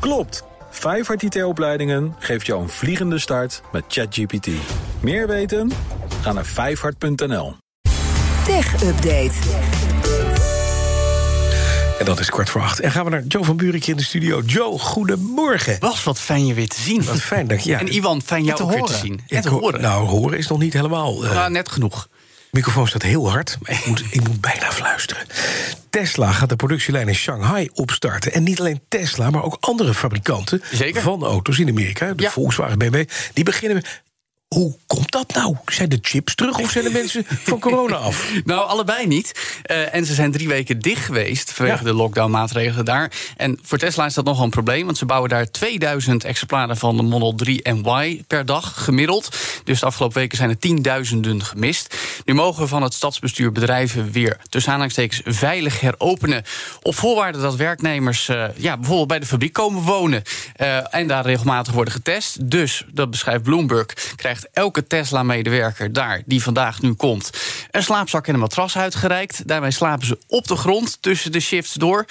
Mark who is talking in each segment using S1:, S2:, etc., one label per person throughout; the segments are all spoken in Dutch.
S1: Klopt! Vijfhart IT-opleidingen geeft jou een vliegende start met ChatGPT. Meer weten? Ga naar vijfhart.nl.
S2: Tech Update.
S3: En dat is kwart voor acht. En gaan we naar Joe van Buurik in de studio. Joe, goedemorgen.
S4: Was wat fijn je weer te zien.
S3: Wat fijn, dank je. Ja,
S4: En Iwan, fijn jou
S5: te
S4: ook weer
S5: horen.
S4: te zien. En te
S3: hoor-
S4: horen.
S3: Nou, horen is nog niet helemaal. eh,
S4: Nou, net genoeg.
S3: Microfoon staat heel hard, maar ik moet, ik moet bijna fluisteren. Tesla gaat de productielijn in Shanghai opstarten. En niet alleen Tesla, maar ook andere fabrikanten
S4: Zeker.
S3: van auto's in Amerika. De
S4: Ja.
S3: Volkswagen, BMW, die beginnen... Hoe komt dat nou? Zijn de chips terug of zijn de mensen van corona af?
S4: Nou, allebei niet. Eh, en ze zijn drie weken dicht geweest vanwege
S3: Ja.
S4: de lockdown-maatregelen daar. En voor Tesla is dat nogal een probleem, want ze bouwen daar 2000 exemplaren van de Model 3 en Y per dag gemiddeld. Dus de afgelopen weken zijn er tienduizenden gemist. Nu mogen van het stadsbestuur bedrijven weer tussen aanhalingstekens veilig heropenen. Op voorwaarde dat werknemers eh, ja, bijvoorbeeld bij de fabriek komen wonen eh, en daar regelmatig worden getest. Dus, dat beschrijft Bloomberg, krijgt elke Tesla-medewerker daar die vandaag nu komt een slaapzak en een matras uitgereikt. Daarmee slapen ze op de grond tussen de shifts door.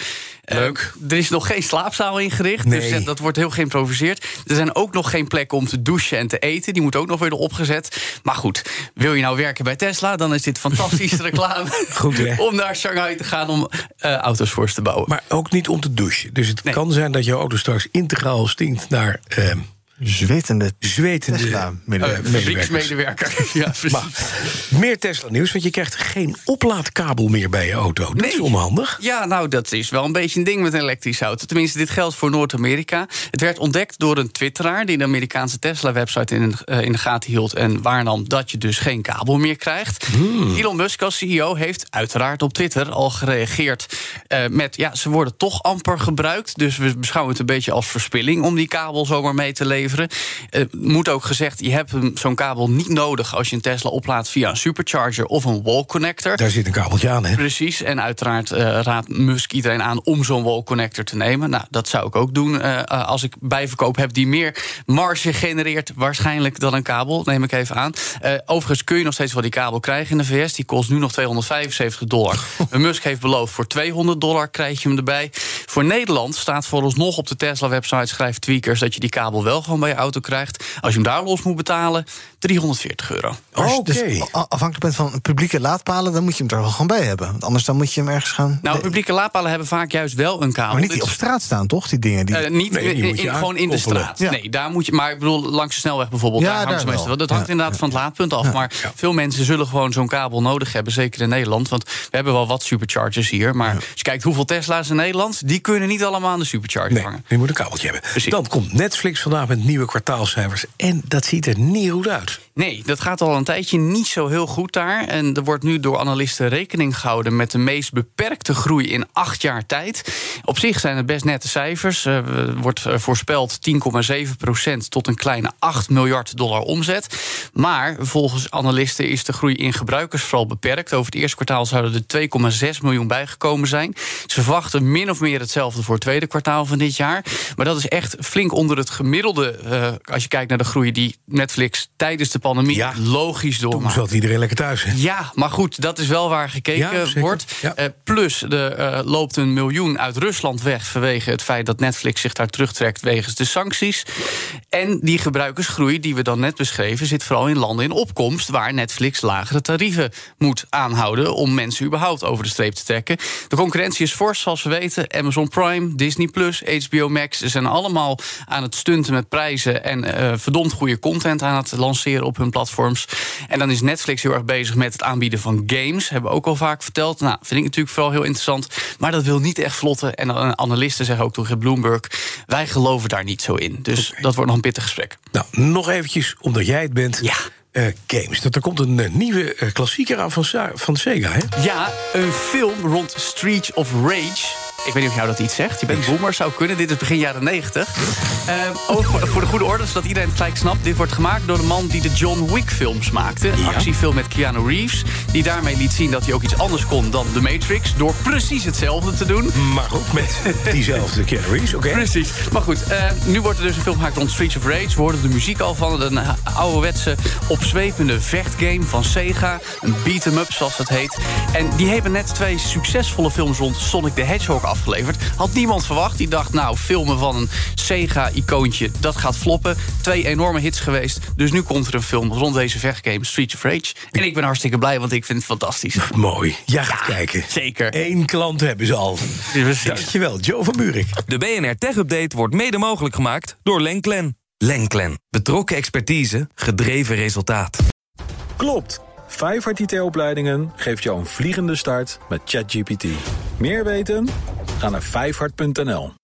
S4: Eh,
S3: Leuk.
S4: er is nog geen slaapzaal ingericht, dus
S3: Nee.
S4: dat- dat wordt heel geïmproviseerd. Er zijn ook nog geen plekken om te douchen en te eten. Die moet ook nog worden opgezet. Maar goed, wil je nou werken bij Tesla, dan is dit fantastische reclame.
S3: Goed, hè?
S4: Om naar Shanghai te gaan om eh, auto's voor ze te bouwen.
S3: Maar ook niet om te douchen. Dus het
S4: Nee.
S3: kan zijn dat jouw auto straks integraal stinkt naar eh,
S5: Zwetende
S3: zwetende
S5: Tesla
S3: eh.
S4: Fabrieksmedewerker. ja, precies.
S3: Maar meer Tesla-nieuws, want je krijgt geen oplaadkabel meer bij je auto. Dat is
S4: Nee.
S3: onhandig.
S4: Ja, nou, dat is wel een beetje een ding met een elektrische auto. Tenminste, dit geldt voor Noord-Amerika. Het werd ontdekt door een twitteraar... die de Amerikaanse Tesla-website in, eh, in de gaten hield... en waarnam dat je dus geen kabel meer krijgt. Elon Musk als CEO heeft uiteraard op Twitter al gereageerd... eh, met, ja, ze worden toch amper gebruikt... dus we beschouwen het een beetje als verspilling... om die kabel zomaar mee te leveren. Eh, moet ook gezegd, je hebt zo'n kabel niet nodig... als je een Tesla oplaadt via een supercharger of een wall connector...
S3: Daar zit een kabeltje aan, hè?
S4: Precies, en uiteraard eh, raadt Musk iedereen aan om zo'n wall connector te nemen. Nou, dat zou ik ook doen eh, als ik bijverkoop heb die meer marge genereert, waarschijnlijk dan een kabel, neem ik even aan. Overigens kun je nog steeds wel die kabel krijgen in de VS. Die kost nu nog 275 dollar. Musk heeft beloofd voor 200 dollar krijg je hem erbij. Voor Nederland staat vooralsnog op de Tesla-website, schrijft Tweakers, dat je die kabel wel gewoon bij je auto krijgt. Als je hem daar los moet betalen, 340 euro.
S5: Als je
S3: Oké.
S5: dus afhankelijk bent van publieke laadpalen, dan moet je hem er wel gewoon bij hebben. Want anders dan moet je hem ergens gaan.
S4: Nou, publieke laadpalen hebben vaak juist wel een kabel.
S5: maar niet
S4: Dit
S5: die op straat staan, toch? Die dingen. Die...
S4: Eh, niet
S3: Nee, die
S4: in-
S3: moet je
S4: in- gewoon in de straat.
S5: Ja.
S4: Nee, daar moet je. Maar ik bedoel, langs de snelweg bijvoorbeeld.
S5: Ja,
S4: daar hangt
S5: daar
S4: meestal. Dat hangt
S5: Ja,
S4: inderdaad
S5: ja.
S4: van het laadpunt af. Maar veel mensen zullen gewoon zo'n kabel nodig hebben. Zeker in Nederland. Want we hebben wel wat superchargers hier. Maar als je kijkt hoeveel Tesla's in Nederland. die kunnen niet allemaal aan de supercharger
S3: Nee,
S4: hangen.
S3: je moet een kabeltje hebben.
S4: Precies.
S3: Dan komt Netflix vandaag met nieuwe kwartaalcijfers. En dat ziet er niet goed uit.
S4: Nee, dat gaat al een tijdje niet zo heel goed daar. En er wordt nu door analisten rekening gehouden met de meest beperkte groei in acht jaar tijd. Op zich zijn het best nette cijfers. Er wordt eh, voorspeld 10,7% tot een kleine 8 miljard dollar omzet. Maar volgens analisten is de groei in gebruikers vooral beperkt. Over het eerste kwartaal zouden er 2,6 miljoen bijgekomen zijn. Ze verwachten min of meer hetzelfde voor het tweede kwartaal van dit jaar. Maar dat is echt flink onder het gemiddelde. eh, als je kijkt naar de groei die Netflix tijdens de pandemie
S3: Ja.
S4: logisch
S3: Toen
S4: doormaakt.
S3: zat iedereen lekker thuis. Hè?
S4: Ja, maar goed, dat is wel waar gekeken
S3: Ja,
S4: wordt.
S3: Ja.
S4: Eh, plus, er eh, loopt een miljoen uit Rusland weg... vanwege het feit dat Netflix zich daar terugtrekt wegens de sancties. En die gebruikersgroei die we dan net beschreven... zit vooral in landen in opkomst... waar Netflix lagere tarieven moet aanhouden... om mensen überhaupt over de streep te trekken. De concurrentie is fors, zoals we weten. Amazon Prime, Disney+, HBO Max... ze zijn allemaal aan het stunten met prijzen... en eh, verdomd goede content aan het lanceren op hun platforms. En dan is Netflix heel erg bezig met het aanbieden van games. Hebben we ook al vaak verteld. Nou, vind ik natuurlijk vooral heel interessant. Maar dat wil niet echt vlotten. En eh, analisten zeggen ook tegen Bloomberg... wij geloven daar niet zo in. Dus dat wordt nog een pittig gesprek.
S3: Nou, nog eventjes, omdat jij het bent.
S4: Ja.
S3: eh, games. Dat er komt een eh, nieuwe eh, klassieker aan van, van Sega, hè?
S4: Ja, een film rond Streets of Rage. Ik weet niet of jou dat iets zegt. Je bent boomer, zou kunnen. Dit is begin jaren 90. Eh, ook voor, voor de goede orde, zodat iedereen het gelijk snapt. Dit wordt gemaakt door de man die de John Wick films maakte. Een actiefilm met Keanu Reeves. Die daarmee liet zien dat hij ook iets anders kon dan The Matrix. Door precies hetzelfde te doen.
S3: Maar ook met diezelfde Keanu Reeves, oké?
S4: Precies. Maar goed, eh, nu wordt er dus een film gemaakt rond Streets of Rage. We hoorden de muziek al van een ouderwetse opzwepende vechtgame van Sega. Een beat-em-up, zoals het heet. En die hebben net twee succesvolle films rond Sonic the Hedgehog afgeleverd. Had niemand verwacht. Die dacht, nou, filmen van een Sega-icoontje, dat gaat floppen. Twee enorme hits geweest. Dus nu komt er een film rond deze vechtgame, Streets of Rage. En ik ben hartstikke blij, want ik vind het fantastisch.
S3: Mooi. Ja, gaat kijken.
S4: zeker.
S3: Eén klant hebben ze al.
S4: Precies.
S3: Dankjewel, Joe van Buurik.
S6: De BNR Tech Update wordt mede mogelijk gemaakt door Lenklen. Lenklen. Betrokken expertise, gedreven resultaat.
S1: Klopt. Vijfhart IT-opleidingen geeft jou een vliegende start met ChatGPT. Meer weten? Ga naar vijfhart.nl.